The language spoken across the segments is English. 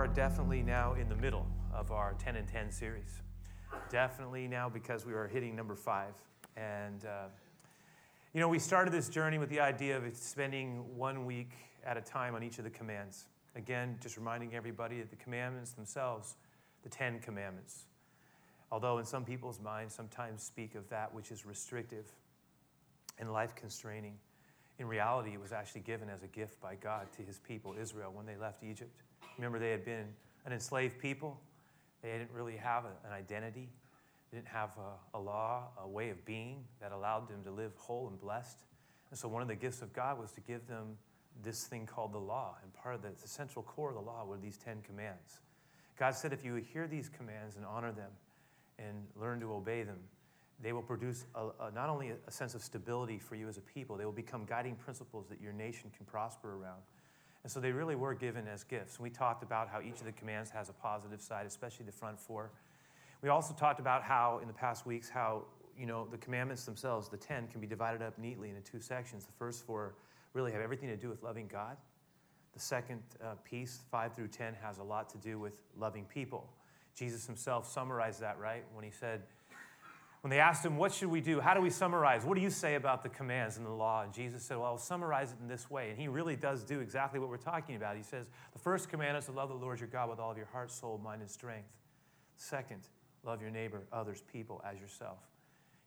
are definitely now in the middle of our 10 and 10 series. Definitely now because we are hitting number five. And, uh, you know, we started this journey with the idea of spending one week at a time on each of the commands. Again, just reminding everybody that the commandments themselves, the Ten Commandments, although in some people's minds sometimes speak of that which is restrictive and life constraining, in reality, it was actually given as a gift by God to his people, Israel, when they left Egypt. Remember, they had been an enslaved people, they didn't really have a, an identity. They didn't have a, a, law, a way of being that allowed them to live whole and blessed. And so, one of the gifts of God was to give them this thing called the law. And part of the, the central core of the law were these Ten Commands. God said, if you hear these commands and honor them and learn to obey them, they will produce a, a, not only a sense of stability for you as a people, they will become guiding principles that your nation can prosper around. And so they really were given as gifts. We talked about how each of the commands has a positive side, especially the front four. We also talked about how, in the past weeks, how you know the commandments themselves, the ten, can be divided up neatly into two sections. The first four really have everything to do with loving God. The second uh, piece, five through ten, has a lot to do with loving people. Jesus himself summarized that right when he said, when they asked him, What should we do? How do we summarize? What do you say about the commands and the law? And Jesus said, Well, I'll summarize it in this way. And he really does do exactly what we're talking about. He says, The first command is to love the Lord your God with all of your heart, soul, mind, and strength. Second, love your neighbor, others, people as yourself.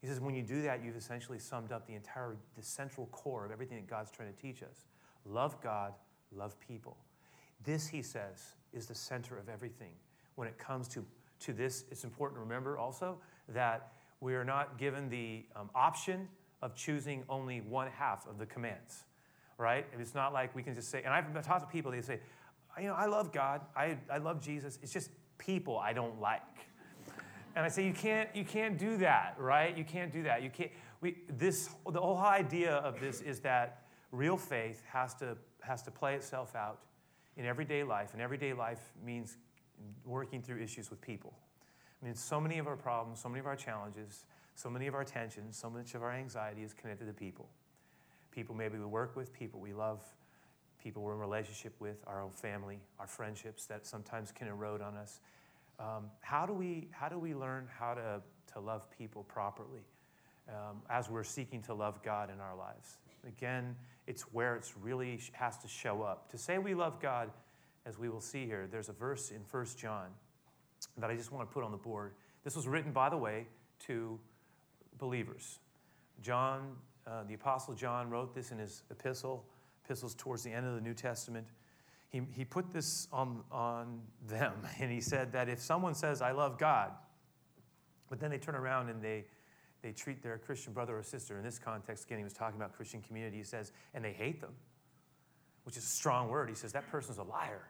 He says, When you do that, you've essentially summed up the entire, the central core of everything that God's trying to teach us. Love God, love people. This, he says, is the center of everything. When it comes to, to this, it's important to remember also that we are not given the um, option of choosing only one half of the commands, right? It's not like we can just say, and I've talked to people, they say, you know, I love God, I, I love Jesus, it's just people I don't like. And I say, you can't, you can't do that, right? You can't do that. You can't, we, this, the whole idea of this is that real faith has to, has to play itself out in everyday life, and everyday life means working through issues with people. I mean, so many of our problems, so many of our challenges, so many of our tensions, so much of our anxiety is connected to people. People maybe we work with, people we love, people we're in relationship with, our own family, our friendships that sometimes can erode on us. Um, how, do we, how do we learn how to, to love people properly um, as we're seeking to love God in our lives? Again, it's where it's really has to show up. To say we love God, as we will see here, there's a verse in 1 John that I just want to put on the board. This was written, by the way, to believers. John, uh, the Apostle John, wrote this in his epistle, epistles towards the end of the New Testament. He, he put this on, on them, and he said that if someone says, I love God, but then they turn around and they, they treat their Christian brother or sister, in this context, again, he was talking about Christian community, he says, and they hate them, which is a strong word. He says, that person's a liar.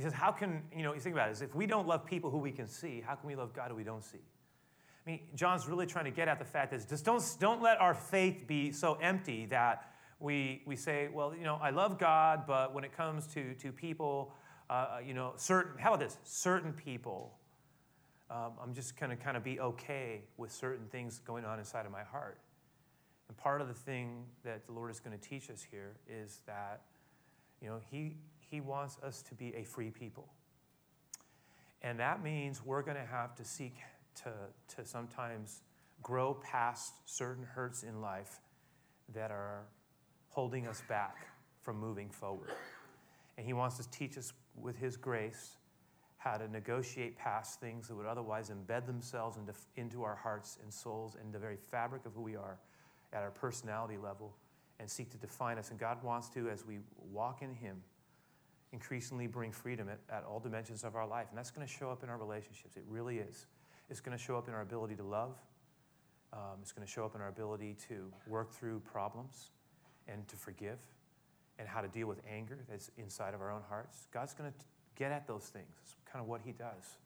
He says, How can, you know, you think about it, is if we don't love people who we can see, how can we love God who we don't see? I mean, John's really trying to get at the fact that just don't, don't let our faith be so empty that we, we say, well, you know, I love God, but when it comes to, to people, uh, uh you know, certain, how about this? Certain people, um, I'm just going to kind of be okay with certain things going on inside of my heart. And part of the thing that the Lord is going to teach us here is that, you know, He, he wants us to be a free people. And that means we're going to have to seek to, to sometimes grow past certain hurts in life that are holding us back from moving forward. And He wants to teach us with His grace how to negotiate past things that would otherwise embed themselves into, into our hearts and souls and the very fabric of who we are at our personality level and seek to define us. And God wants to, as we walk in Him, increasingly bring freedom at, at all dimensions of our life. And that's going to show up in our relationships. It really is. It's going to show up in our ability to love. Um, it's going to show up in our ability to work through problems and to forgive and how to deal with anger that's inside of our own hearts. God's going to get at those things. It's kind of what He does.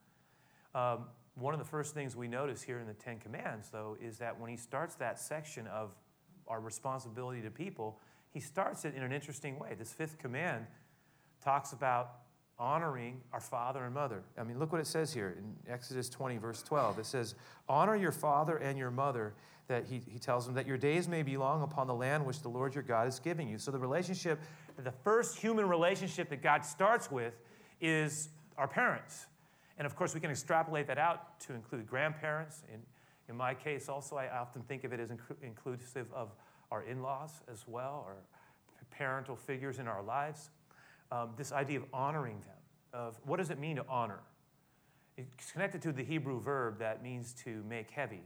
Um, one of the first things we notice here in the Ten Commands, though, is that when He starts that section of our responsibility to people, He starts it in an interesting way. This fifth command talks about honoring our father and mother. I mean, look what it says here in Exodus 20, verse 12. It says, Honor your father and your mother, that he, he tells them that your days may be long upon the land which the Lord your God is giving you. So the relationship, the first human relationship that God starts with is our parents. And of course, we can extrapolate that out to include grandparents. In, in my case, also, I often think of it as inc- inclusive of our in laws as well, or parental figures in our lives. Um, this idea of honoring them, of what does it mean to honor? It's connected to the Hebrew verb that means to make heavy.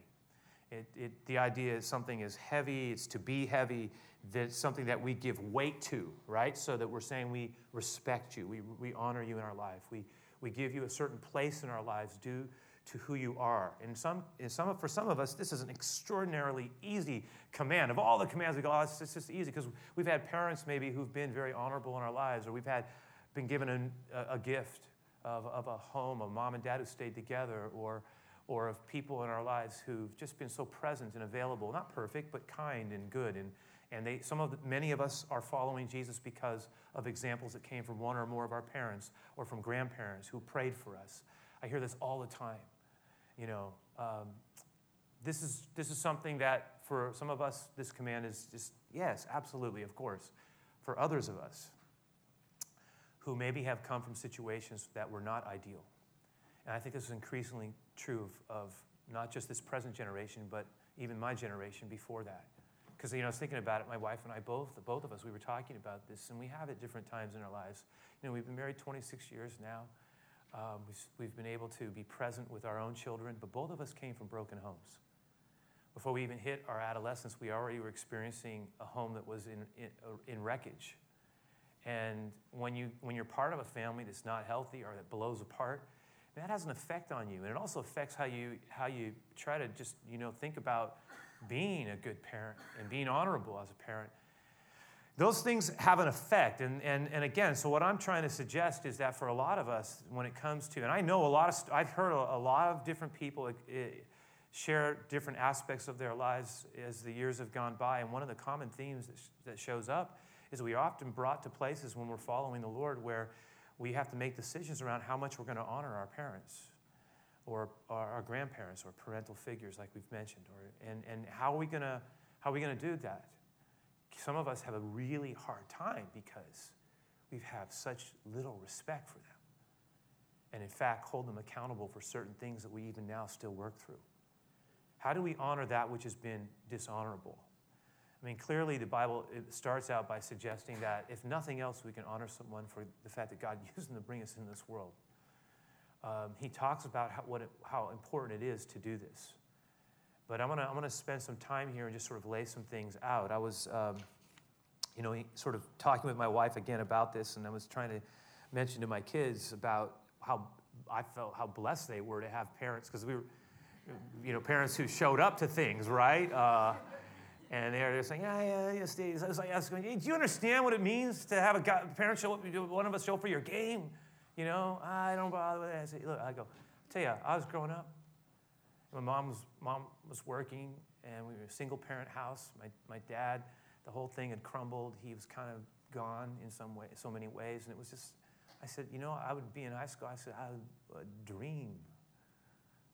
It, it, the idea is something is heavy, it's to be heavy, that's something that we give weight to, right? So that we're saying we respect you, we, we honor you in our life, we, we give you a certain place in our lives due to who you are. And some, some, for some of us, this is an extraordinarily easy command. Of all the commands we go, oh, it's, it's just easy because we've had parents maybe who've been very honorable in our lives, or we've had been given a, a gift of, of a home, a mom and dad who stayed together, or or of people in our lives who've just been so present and available, not perfect, but kind and good. And, and they, some of the, many of us are following Jesus because of examples that came from one or more of our parents or from grandparents who prayed for us. I hear this all the time. You know, um, this is this is something that for some of us, this command is just yes, absolutely, of course. For others of us, who maybe have come from situations that were not ideal, and I think this is increasingly true of, of not just this present generation, but even my generation before that. Because you know, I was thinking about it. My wife and I both, both of us, we were talking about this, and we have at different times in our lives. You know, we've been married 26 years now. Um, we've, been able to be present with our own children, but both of us came from broken homes. Before we even hit our adolescence, we already were experiencing a home that was in, in, in wreckage. And when, you, when you're part of a family that's not healthy or that blows apart, that has an effect on you. And it also affects how you, how you try to just, you know, think about being a good parent and being honorable as a parent. Those things have an effect. And, and, and again, so what I'm trying to suggest is that for a lot of us, when it comes to, and I know a lot of, I've heard a, lot of different people eh, share different aspects of their lives as the years have gone by. And one of the common themes that, that shows up is we are often brought to places when we're following the Lord where we have to make decisions around how much we're going to honor our parents or our grandparents or parental figures like we've mentioned or, and, and how are we going to how are we going to do that some of us have a really hard time because we have such little respect for them and in fact hold them accountable for certain things that we even now still work through how do we honor that which has been dishonorable I mean, clearly the Bible starts out by suggesting that if nothing else, we can honor someone for the fact that God used them to bring us in this world. Um, he talks about how, what how important it is to do this. But I'm going to I'm gonna spend some time here and just sort of lay some things out. I was, um, you know, sort of talking with my wife again about this, and I was trying to mention to my kids about how I felt how blessed they were to have parents, because we were, you know, parents who showed up to things, right? Uh, and they're saying, yeah, yeah, yeah, Steve. I was like, asking, hey, do you understand what it means to have a parent show up, one of us show up for your game? You know, I don't bother with that. I say, look, I go, I tell you, I was growing up. My mom was, mom was working, and we were a single parent house. My, my dad, the whole thing had crumbled. He was kind of gone in some way, so many ways. And it was just, I said, you know, I would be in high school. I said, I would dream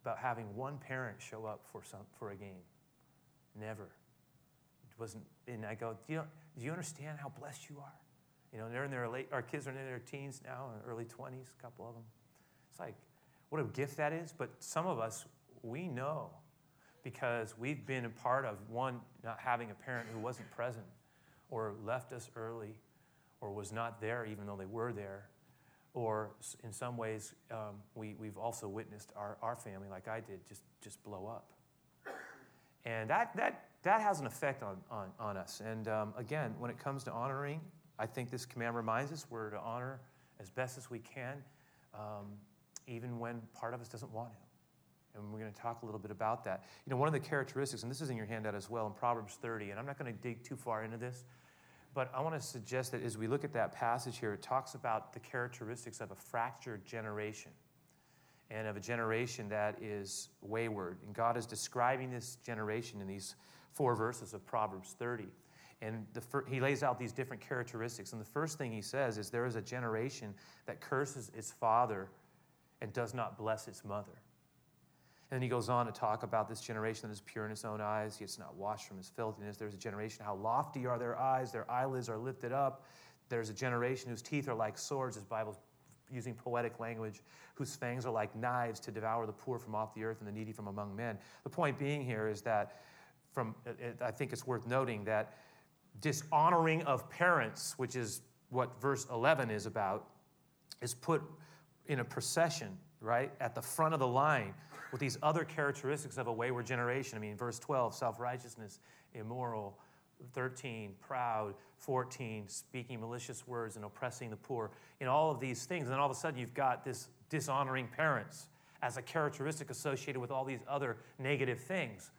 about having one parent show up for, some, for a game. Never It wasn't, and I go, do you, do you understand how blessed you are? You know, they're in their late, our kids are in their teens now, early 20s, a couple of them. It's like, what a gift that is. But some of us, we know because we've been a part of one, not having a parent who wasn't present or left us early or was not there even though they were there. Or in some ways, um, we, we've also witnessed our, our family, like I did, just, just blow up. And that, that that has an effect on, on, on us. And um, again, when it comes to honoring, I think this command reminds us we're to honor as best as we can, um, even when part of us doesn't want to. And we're going to talk a little bit about that. You know, one of the characteristics, and this is in your handout as well in Proverbs 30, and I'm not going to dig too far into this, but I want to suggest that as we look at that passage here, it talks about the characteristics of a fractured generation and of a generation that is wayward. And God is describing this generation in these four verses of Proverbs 30. And fir- he lays out these different characteristics. And the first thing he says is there is a generation that curses its father and does not bless its mother. And then he goes on to talk about this generation that is pure in its own eyes, yet it's not washed from his filthiness. There's a generation, how lofty are their eyes, their eyelids are lifted up. There's a generation whose teeth are like swords, as Bible using poetic language, whose fangs are like knives to devour the poor from off the earth and the needy from among men. The point being here is that, from, I think it's worth noting that dishonoring of parents, which is what verse 11 is about, is put in a procession, right, at the front of the line with these other characteristics of a wayward generation. I mean, verse 12, self righteousness, immoral, 13, proud, 14, speaking malicious words and oppressing the poor, in all of these things. And then all of a sudden, you've got this dishonoring parents as a characteristic associated with all these other negative things.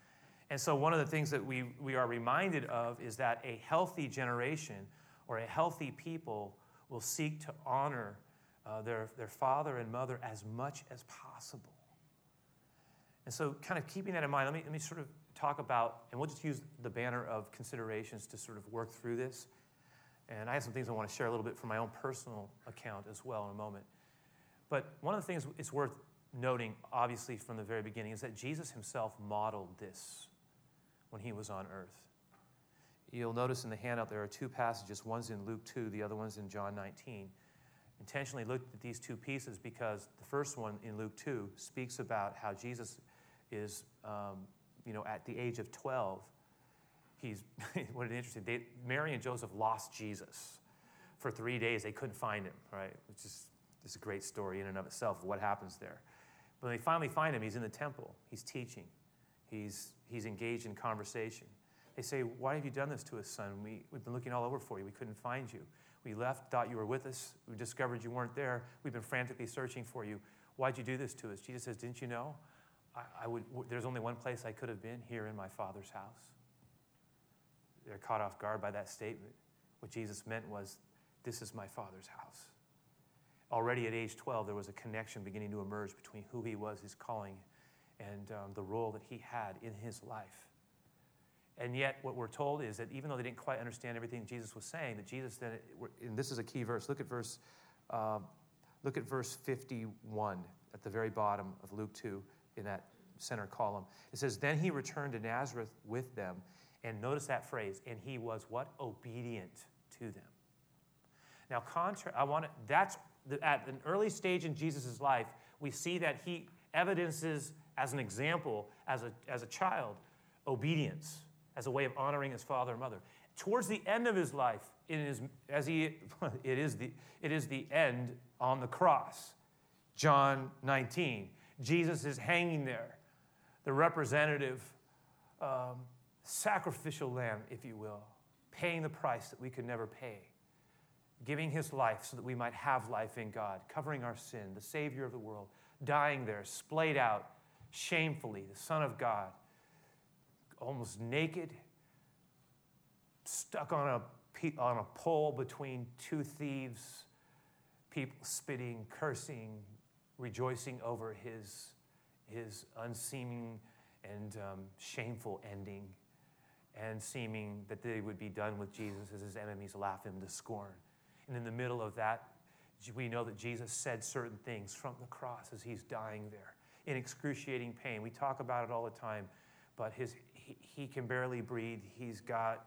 And so, one of the things that we, we are reminded of is that a healthy generation or a healthy people will seek to honor uh, their, their father and mother as much as possible. And so, kind of keeping that in mind, let me, let me sort of talk about, and we'll just use the banner of considerations to sort of work through this. And I have some things I want to share a little bit from my own personal account as well in a moment. But one of the things it's worth noting, obviously, from the very beginning, is that Jesus himself modeled this when he was on earth. You'll notice in the handout there are two passages. One's in Luke 2, the other one's in John 19. Intentionally looked at these two pieces because the first one in Luke 2 speaks about how Jesus is um, you know, at the age of 12, he's, what an interesting, they, Mary and Joseph lost Jesus. For three days, they couldn't find him, right? Which is just a great story in and of itself what happens there. But when they finally find him, he's in the temple. He's teaching. He's, he's engaged in conversation. They say, Why have you done this to us, son? We, we've been looking all over for you. We couldn't find you. We left, thought you were with us. We discovered you weren't there. We've been frantically searching for you. Why'd you do this to us? Jesus says, Didn't you know? I, would, there's only one place I could have been here in my Father's house. They're caught off guard by that statement. What Jesus meant was, This is my Father's house. Already at age 12, there was a connection beginning to emerge between who he was, his calling, and um, the role that he had in his life. And yet, what we're told is that even though they didn't quite understand everything Jesus was saying, that Jesus then, and this is a key verse. Look at verse, uh, look at verse 51 at the very bottom of Luke 2 in that center column. It says, Then he returned to Nazareth with them. And notice that phrase, and he was what? Obedient to them. Now, contra- I want to, that's the, at an early stage in Jesus' life, we see that he evidences as an example, as a, as a child, obedience as a way of honoring his father and mother. Towards the end of his life, it is, as he, it is, the, it is the end on the cross. John 19. Jesus is hanging there, the representative um, sacrificial lamb, if you will, paying the price that we could never pay, giving his life so that we might have life in God, covering our sin, the Savior of the world, dying there, splayed out shamefully, the Son of God, almost naked, stuck on a, on a pole between two thieves, people spitting, cursing, rejoicing over his, his unseeming and um, shameful ending, and seeming that they would be done with Jesus as his enemies laugh him to scorn. And in the middle of that, we know that Jesus said certain things from the cross as he's dying there in excruciating pain. We talk about it all the time, but his, he, he can barely breathe. He's got,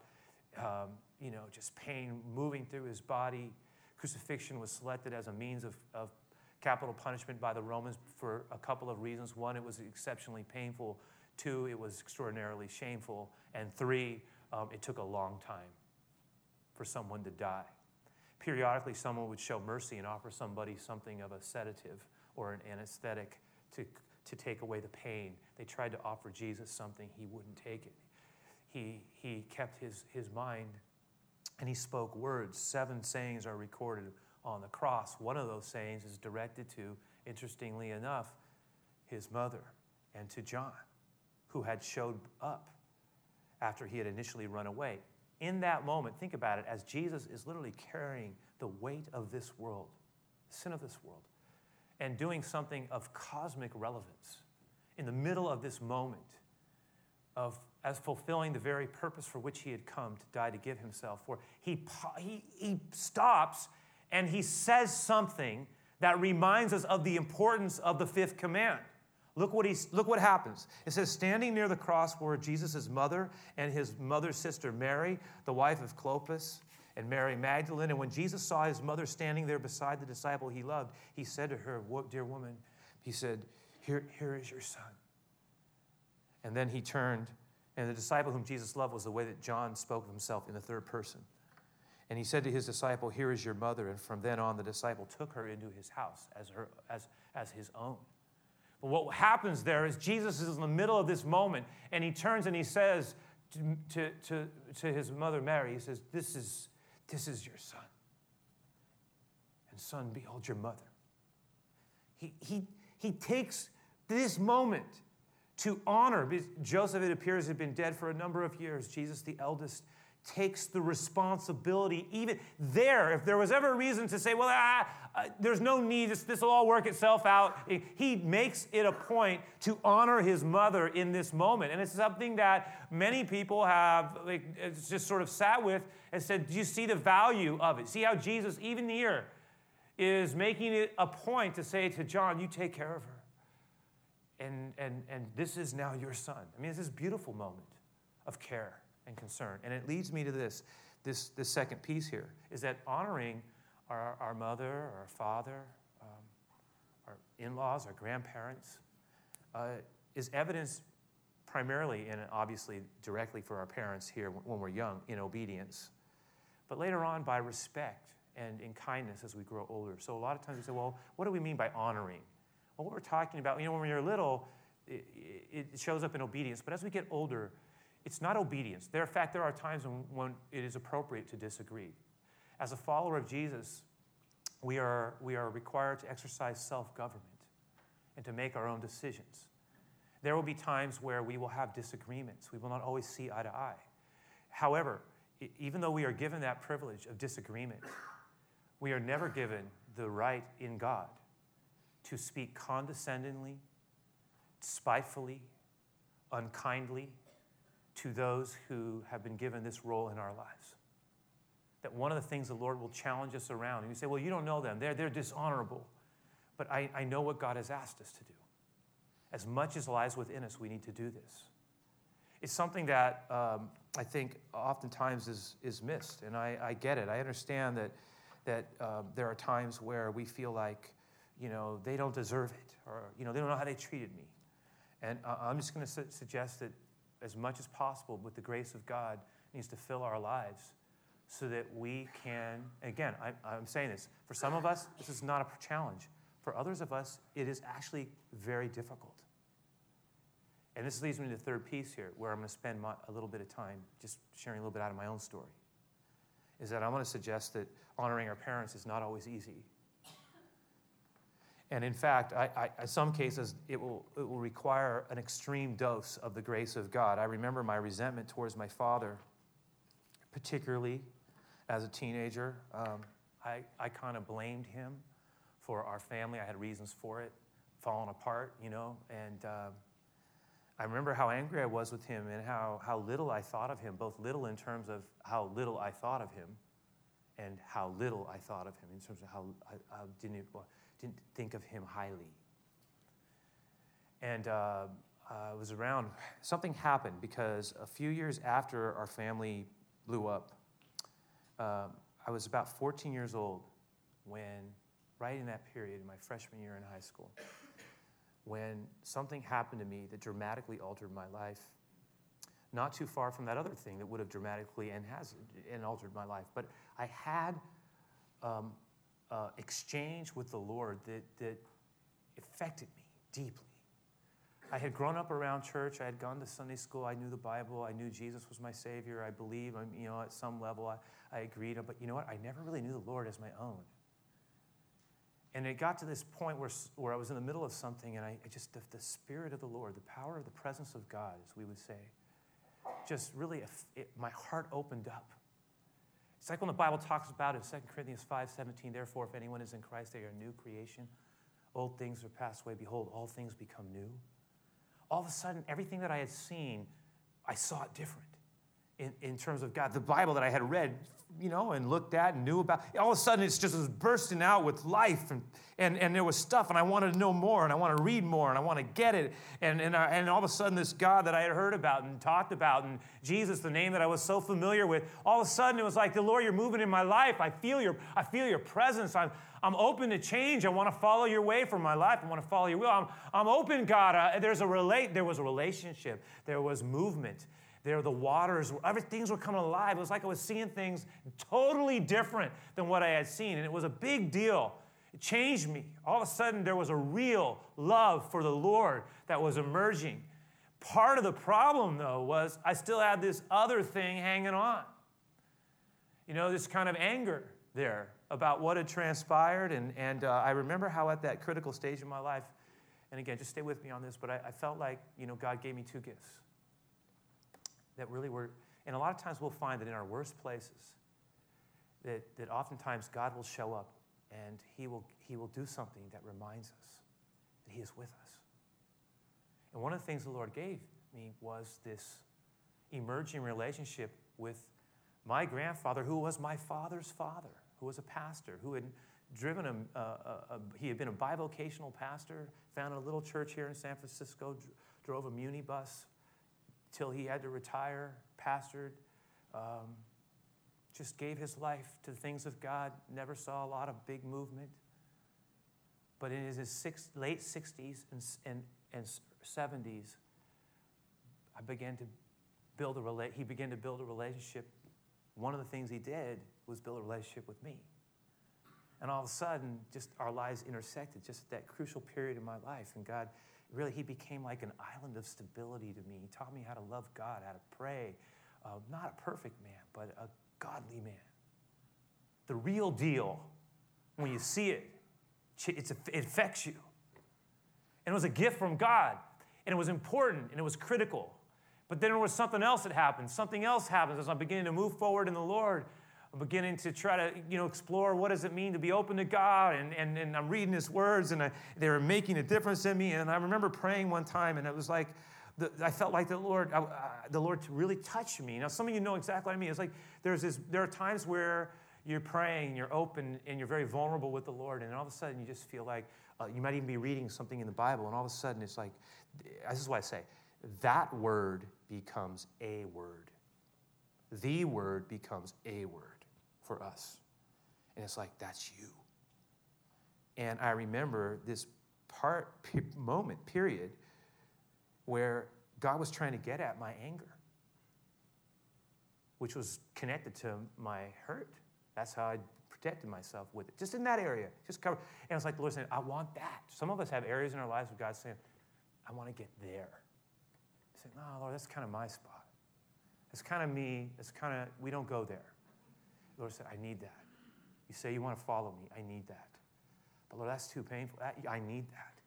um, you know, just pain moving through his body. Crucifixion was selected as a means of, of capital punishment by the Romans for a couple of reasons. One, it was exceptionally painful. Two, it was extraordinarily shameful. And three, um, it took a long time for someone to die. Periodically, someone would show mercy and offer somebody something of a sedative or an anesthetic to, to take away the pain. They tried to offer Jesus something, he wouldn't take it. He, he kept his, his mind and he spoke words. Seven sayings are recorded on the cross. One of those sayings is directed to, interestingly enough, his mother and to John, who had showed up after he had initially run away. In that moment, think about it, as Jesus is literally carrying the weight of this world, the sin of this world, and doing something of cosmic relevance in the middle of this moment of as fulfilling the very purpose for which he had come to die to give himself for he, he, he stops and he says something that reminds us of the importance of the fifth command. Look what, he's, look what happens. It says, Standing near the cross were Jesus' mother and his mother's sister Mary, the wife of Clopas, and Mary Magdalene. And when Jesus saw his mother standing there beside the disciple he loved, he said to her, Dear woman, he said, Here, here is your son. And then he turned, and the disciple whom Jesus loved was the way that John spoke of himself in the third person. And he said to his disciple, Here is your mother. And from then on, the disciple took her into his house as, her, as, as his own. But what happens there is Jesus is in the middle of this moment, and he turns and he says to, to, to, to his mother Mary, He says, This is, this is your son. And son, behold your mother. He, he, he takes this moment to honor. Joseph, it appears, had been dead for a number of years. Jesus, the eldest, takes the responsibility, even there, if there was ever a reason to say, well, ah, uh, there's no need, this, will all work itself out, he makes it a point to honor his mother in this moment. And it's something that many people have like, just sort of sat with and said, do you see the value of it? See how Jesus, even here, is making it a point to say to John, you take care of her. And, and, and this is now your son. I mean, it's this beautiful moment of care and concern. And it leads me to this, this, this second piece here, is that honoring our, our mother, our father, um, our in-laws, our grandparents, uh, is evidence primarily and obviously directly for our parents here when we're young in obedience, but later on by respect and in kindness as we grow older. So a lot of times we say, well, what do we mean by honoring? Well, what we're talking about, you know, when you're little, it, it shows up in obedience, but as we get older, it's not obedience. There, in fact, there are times when, when it is appropriate to disagree. As a follower of Jesus, we are, we are required to exercise self government and to make our own decisions. There will be times where we will have disagreements. We will not always see eye to eye. However, even though we are given that privilege of disagreement, we are never given the right in God to speak condescendingly, spitefully, unkindly, to those who have been given this role in our lives. That one of the things the Lord will challenge us around, and you say, Well, you don't know them, they're, they're dishonorable. But I, I know what God has asked us to do. As much as lies within us, we need to do this. It's something that um, I think oftentimes is, is missed, and I, I get it. I understand that, that um, there are times where we feel like, you know, they don't deserve it, or, you know, they don't know how they treated me. And uh, I'm just going to su- suggest that as much as possible with the grace of God needs to fill our lives so that we can, again, I, I'm saying this, for some of us, this is not a challenge. For others of us, it is actually very difficult. And this leads me to the third piece here, where I'm going to spend my, a little bit of time just sharing a little bit out of my own story. Is that I want to suggest that honoring our parents is not always easy. And in fact, I, I, in some cases, it will, it will require an extreme dose of the grace of God. I remember my resentment towards my father, particularly as a teenager. Um, I, I kind of blamed him for our family. I had reasons for it, falling apart, you know. And uh, I remember how angry I was with him and how, how little I thought of him, both little in terms of how little I thought of him and how little I thought of him in terms of how I, I didn't didn't think of him highly. And uh, uh, was around, something happened because a few years after our family blew up, um, I was about 14 years old when, right in that period, in my freshman year in high school, when something happened to me that dramatically altered my life. Not too far from that other thing that would have dramatically and has and altered my life. But I had um, uh, exchange with the Lord that, that affected me deeply. I had grown up around church. I had gone to Sunday school. I knew the Bible. I knew Jesus was my Savior. I believe, I'm, you know, at some level I, I agreed. But you know what? I never really knew the Lord as my own. And it got to this point where, where I was in the middle of something, and I, I just, the, the, Spirit of the Lord, the power of the presence of God, as we would say, just really, it, my heart opened up. It's like when the Bible talks about in 2 Corinthians 5 17, therefore, if anyone is in Christ, they are a new creation. Old things are passed away. Behold, all things become new. All of a sudden, everything that I had seen, I saw it different. In, in terms of God, the Bible that I had read, you know, and looked at and knew about. All of a sudden, it's just was bursting out with life, and, and, and there was stuff, and I wanted to know more, and I want to read more, and I want to get it. And, and, I, and all of a sudden, this God that I had heard about and talked about, and Jesus, the name that I was so familiar with, all of a sudden, it was like, the Lord, you're moving in my life. I feel your, I feel your presence. I'm, I'm open to change. I want to follow your way for my life. I want to follow your will. I'm, I'm open, God. There's a relate, there was a relationship, there was movement. There, the waters, every, things were coming alive. It was like I was seeing things totally different than what I had seen. And it was a big deal. It changed me. All of a sudden, there was a real love for the Lord that was emerging. Part of the problem, though, was I still had this other thing hanging on. You know, this kind of anger there about what had transpired. And, and uh, I remember how at that critical stage in my life, and again, just stay with me on this, but I, I felt like, you know, God gave me two gifts that really were, and a lot of times we'll find that in our worst places, that, that oftentimes God will show up and he will, he will do something that reminds us that He is with us. And one of the things the Lord gave me was this emerging relationship with my grandfather, who was my father's father, who was a pastor, who had driven a, a, a he had been a bivocational pastor, founded a little church here in San Francisco, drove a muni bus till he had to retire, pastored, um, just gave his life to the things of God, never saw a lot of big movement. But in his six, late 60s and, and, and 70s, I began to build a rela- he began to build a relationship. One of the things he did was build a relationship with me. And all of a sudden, just our lives intersected, just at that crucial period in my life. And God really, he became like an island of stability to me. He taught me how to love God, how to pray. Uh, not a perfect man, but a godly man. The real deal, when you see it, it affects you. And it was a gift from God, and it was important, and it was critical. But then there was something else that happened. Something else happens as I'm beginning to move forward in the Lord. Beginning to try to, you know, explore what does it mean to be open to God. And, and, and I'm reading His words, and I, they were making a difference in me. And I remember praying one time, and it was like, the, I felt like the Lord, uh, the Lord really touched me. Now, some of you know exactly what I mean. It's like there's this, there are times where you're praying, you're open, and you're very vulnerable with the Lord, and all of a sudden you just feel like uh, you might even be reading something in the Bible, and all of a sudden it's like, this is what I say, that word becomes a word. The word becomes a word for us. And it's like, that's you. And I remember this part, moment, period, where God was trying to get at my anger, which was connected to my hurt. That's how I protected myself with it, just in that area, just cover. And it's like the Lord saying, I want that. Some of us have areas in our lives where God's saying, I want to get there. I say, No, Lord, that's kind of my spot. It's kind of me. It's kind of, we don't go there. Lord said, I need that. You say you want to follow me. I need that. But Lord, that's too painful. I need that.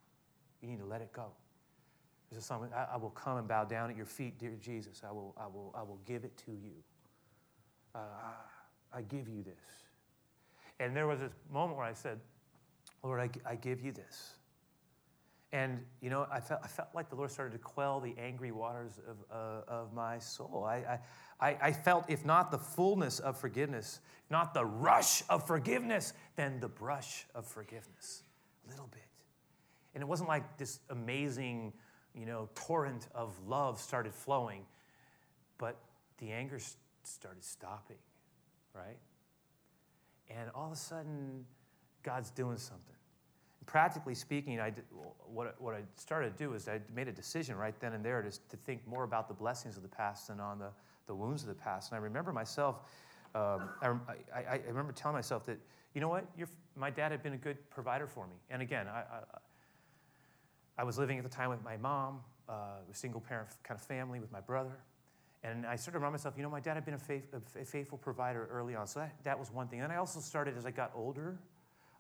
You need to let it go. There's a song, I, I will come and bow down at your feet, dear Jesus. I will, I will, I will give it to you. Uh, I give you this. And there was this moment where I said, Lord, I, I give you this. And, you know, I felt, I felt like the Lord started to quell the angry waters of, uh, of my soul. I, I, I felt, if not the fullness of forgiveness, not the rush of forgiveness, then the brush of forgiveness. A little bit. And it wasn't like this amazing, you know, torrent of love started flowing, but the anger started stopping, right? And all of a sudden, God's doing something practically speaking, I did, what, what I started to do is I made a decision right then and there to, to think more about the blessings of the past than on the, the wounds of the past. And I remember myself, um, I, I, I, remember telling myself that, you know what, my dad had been a good provider for me. And again, I, I, was living at the time with my mom, uh, a single parent kind of family with my brother. And I started to remind myself, you know, my dad had been a, faith, a faithful provider early on. So that, that was one thing. And I also started, as I got older,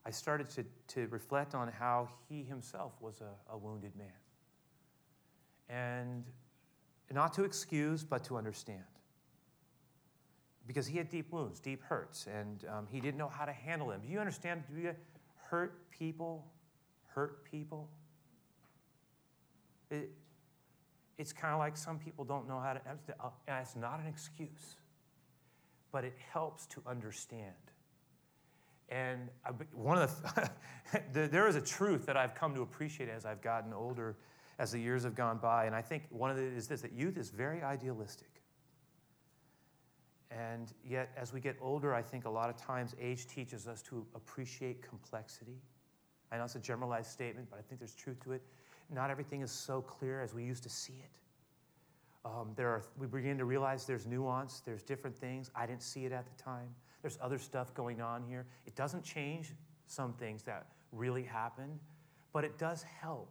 I started to, to reflect on how he himself was a, a wounded man. And not to excuse, but to understand. Because he had deep wounds, deep hurts, and um, he didn't know how to handle them. Do you understand? Do you hurt people hurt people? It, it's kind of like some people don't know how to, and it's not an excuse, but it helps to understand. And one of the, there is a truth that I've come to appreciate as I've gotten older, as the years have gone by. And I think one of it is this that youth is very idealistic. And yet, as we get older, I think a lot of times age teaches us to appreciate complexity. I know it's a generalized statement, but I think there's truth to it. Not everything is so clear as we used to see it. Um, there are, we begin to realize there's nuance, there's different things. I didn't see it at the time. There's other stuff going on here. It doesn't change some things that really happened, but it does help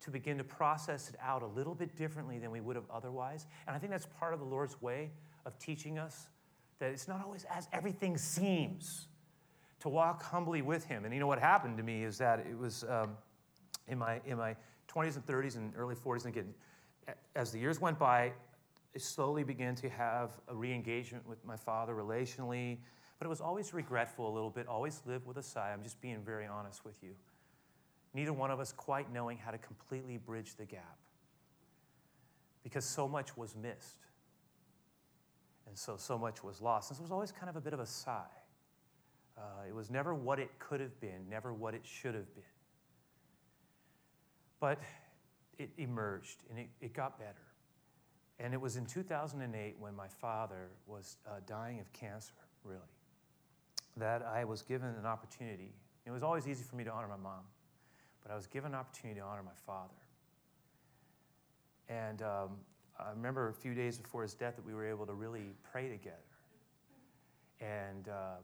to begin to process it out a little bit differently than we would have otherwise. And I think that's part of the Lord's way of teaching us that it's not always as everything seems to walk humbly with Him. And you know what happened to me is that it was um, in, my, in my 20s and 30s and early 40s, and again, as the years went by, I slowly began to have a re engagement with my father relationally, but it was always regretful a little bit, always lived with a sigh. I'm just being very honest with you. Neither one of us quite knowing how to completely bridge the gap because so much was missed. And so, so much was lost. And so it was always kind of a bit of a sigh. Uh, it was never what it could have been, never what it should have been. But it emerged and it, it got better. And it was in 2008 when my father was uh, dying of cancer, really that I was given an opportunity. It was always easy for me to honor my mom, but I was given an opportunity to honor my father. And um, I remember a few days before his death that we were able to really pray together and uh,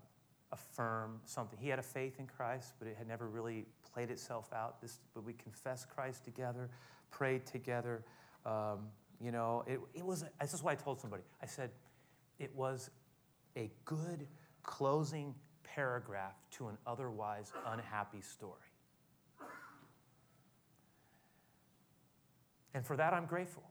affirm something. He had a faith in Christ, but it had never really played itself out. This, but we confessed Christ together, prayed together. Um, you know, it, it was, this is why I told somebody. I said, it was a good closing paragraph to an otherwise unhappy story. And for that, I'm grateful.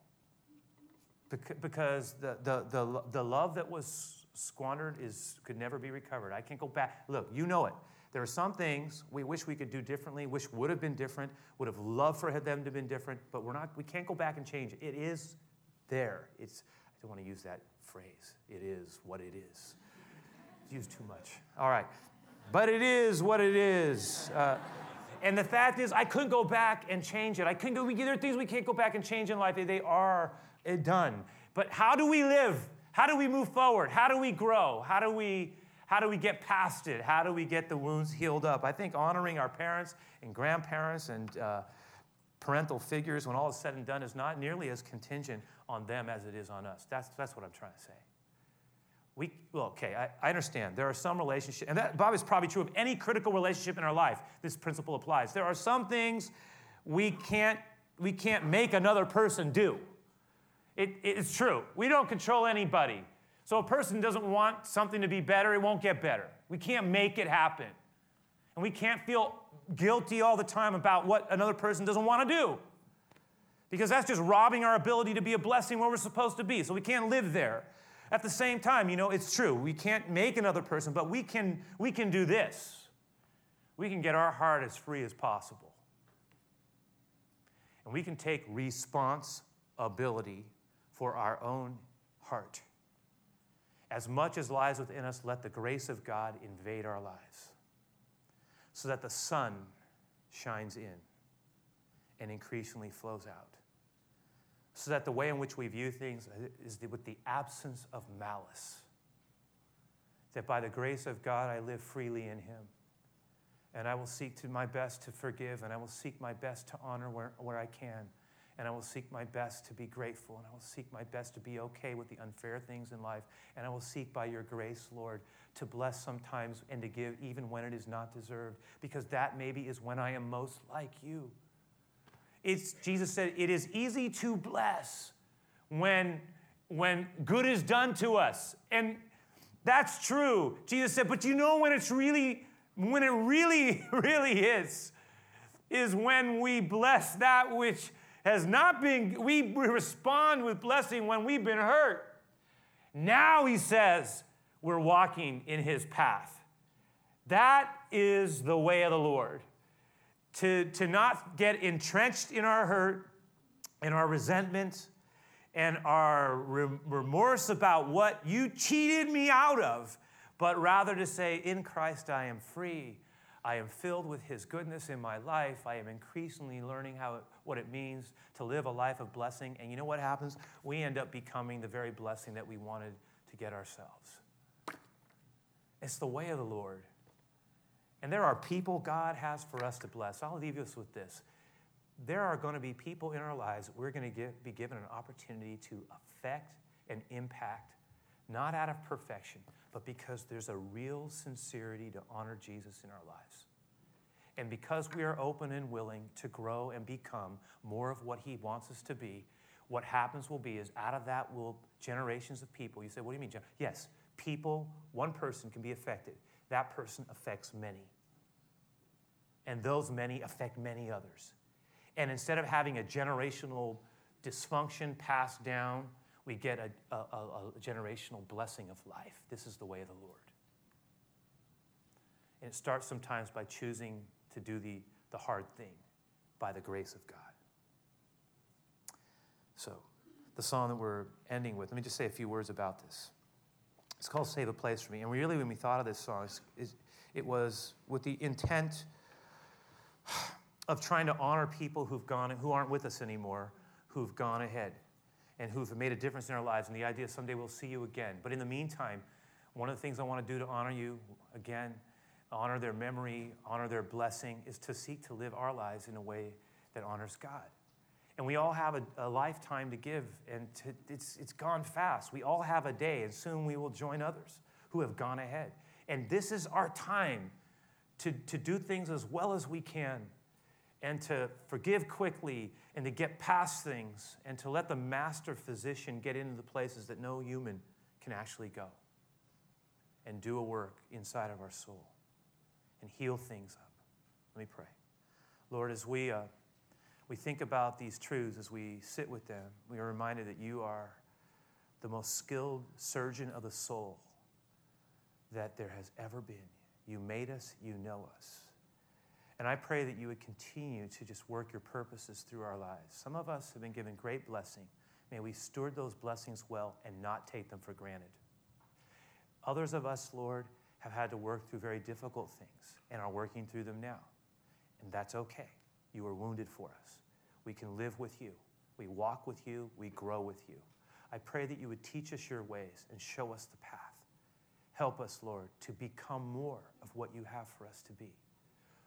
Because the, the, the, the love that was squandered is, could never be recovered. I can't go back. Look, you know it. There are some things we wish we could do differently, wish would have been different, would have loved for them to have been different, but we're not, we can't go back and change it. It is there. It's, I don't want to use that phrase. It is what it is used too much. All right. But it is what it is. Uh, and the fact is, I couldn't go back and change it. I couldn't go, there are things we can't go back and change in life. They are eh, done. But how do we live? How do we move forward? How do we grow? How do we, how do we get past it? How do we get the wounds healed up? I think honoring our parents and grandparents and uh, parental figures when all is said and done is not nearly as contingent on them as it is on us. That's, that's what I'm trying to say. We, well, okay, I, I understand. There are some relationships, and that, Bob, is probably true of any critical relationship in our life. This principle applies. There are some things we can't, we can't make another person do. It, it's true. We don't control anybody. So a person doesn't want something to be better, it won't get better. We can't make it happen. And we can't feel guilty all the time about what another person doesn't want to do. Because that's just robbing our ability to be a blessing where we're supposed to be. So we can't live there. At the same time, you know, it's true. We can't make another person, but we can, we can do this. We can get our heart as free as possible. And we can take responsibility for our own heart. As much as lies within us, let the grace of God invade our lives so that the sun shines in and increasingly flows out so that the way in which we view things is with the absence of malice. That by the grace of God, I live freely in Him. And I will seek to my best to forgive, and I will seek my best to honor where, where I can. And I will seek my best to be grateful, and I will seek my best to be okay with the unfair things in life. And I will seek by your grace, Lord, to bless sometimes and to give even when it is not deserved, because that maybe is when I am most like you. It's, Jesus said, it is easy to bless when, when good is done to us. And that's true. Jesus said, but you know when it's really, when it really, really is, is when we bless that which has not been, we respond with blessing when we've been hurt. Now he says, we're walking in his path. That is the way of the Lord to, to not get entrenched in our hurt, in our resentment, and are remorse about what you cheated me out of, but rather to say, In Christ I am free. I am filled with His goodness in my life. I am increasingly learning how what it means to live a life of blessing. And you know what happens? We end up becoming the very blessing that we wanted to get ourselves. It's the way of the Lord. And there are people God has for us to bless. I'll leave us with this. There are going to be people in our lives we're going to give, be given an opportunity to affect and impact, not out of perfection, but because there's a real sincerity to honor Jesus in our lives. And because we are open and willing to grow and become more of what He wants us to be, what happens will be is out of that will generations of people. You say, what do you mean? John?" Yes, people, one person can be affected. That person affects many. And those many affect many others. And instead of having a generational dysfunction passed down, we get a, a, a, generational blessing of life. This is the way of the Lord. And it starts sometimes by choosing to do the, the hard thing by the grace of God. So, the song that we're ending with, let me just say a few words about this. It's called Save a Place for Me. And really, when we thought of this song, it was with the intent of trying to honor people who've gone, who aren't with us anymore, who've gone ahead and who've made a difference in our lives. And the idea someday we'll see you again. But in the meantime, one of the things I want to do to honor you again, honor their memory, honor their blessing, is to seek to live our lives in a way that honors God. And we all have a, a lifetime to give, and to, it's, it's gone fast. We all have a day, and soon we will join others who have gone ahead. And this is our time to, to do things as well as we can, and to forgive quickly, and to get past things, and to let the master physician get into the places that no human can actually go, and do a work inside of our soul, and heal things up. Let me pray. Lord, as we. Uh, we think about these truths as we sit with them, we are reminded that you are the most skilled surgeon of the soul that there has ever been. You made us, you know us. And I pray that you would continue to just work your purposes through our lives. Some of us have been given great blessing. May we steward those blessings well and not take them for granted. Others of us, Lord, have had to work through very difficult things and are working through them now. And that's okay. You were wounded for us. We can live with you. We walk with you. We grow with you. I pray that you would teach us your ways and show us the path. Help us, Lord, to become more of what you have for us to be,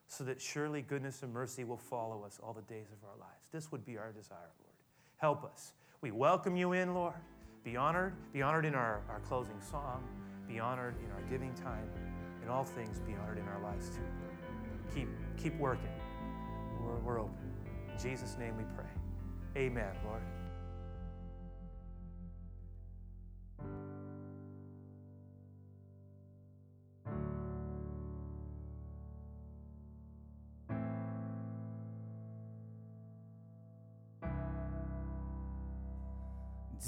so that surely goodness and mercy will follow us all the days of our lives. This would be our desire, Lord. Help us. We welcome you in, Lord. Be honored. Be honored in our, our closing song. Be honored in our giving time. In all things, be honored in our lives too. Keep, keep working we're, we're open. In Jesus' name we pray. Amen, Lord.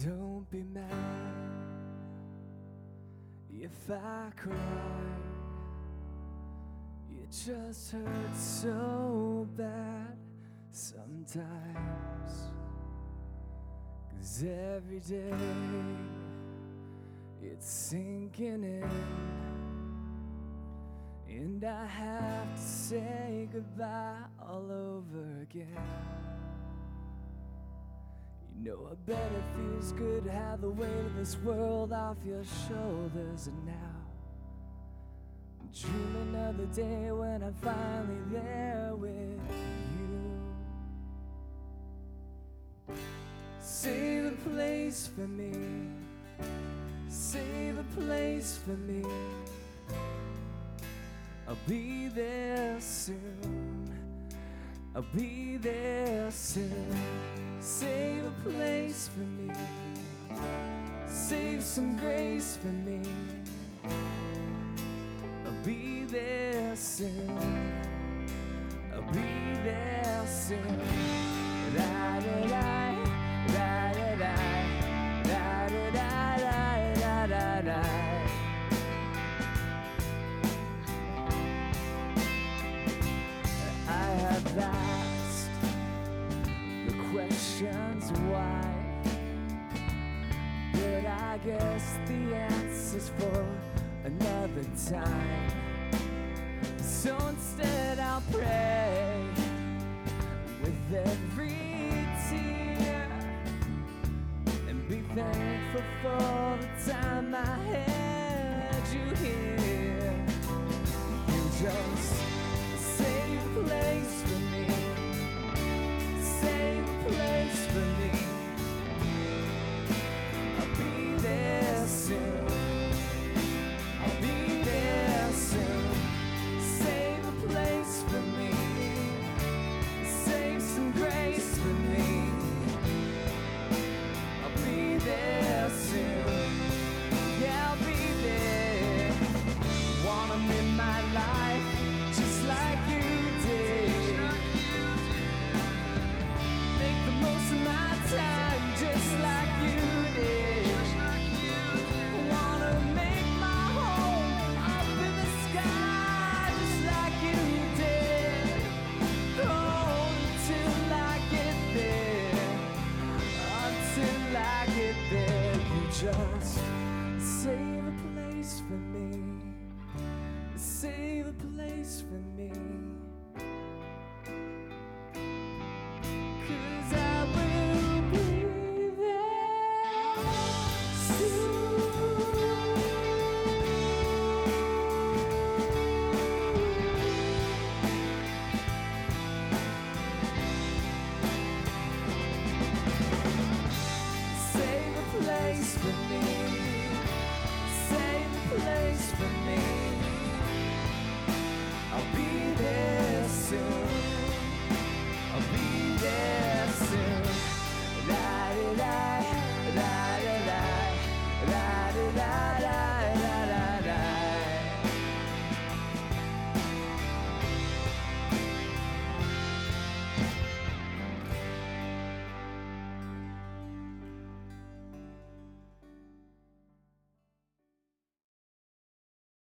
Don't be mad if I cry It just hurts so bad sometimes. Cause every day it's sinking in. And I have to say goodbye all over again. You know, I bet it feels good to have the weight of this world off your shoulders, and now Dreaming of the day when I'm finally there with you. Save a place for me. Save a place for me. I'll be there soon. I'll be there soon. Save a place for me. Save some grace for me I'll be there soon. I'll be there soon. Da da da, asked the questions why But I guess the answer's for another time. So instead, I'll pray with every tear and be thankful for the time I had you here. You just same place for me, same place for me.